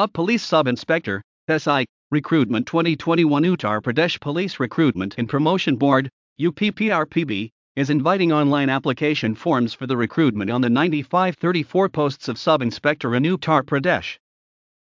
UP Police Sub Inspector, SI, Recruitment 2021 Uttar Pradesh Police Recruitment and Promotion Board, UPPRPB, is inviting online application forms for the recruitment on the 9534 posts of Sub Inspector in Uttar Pradesh.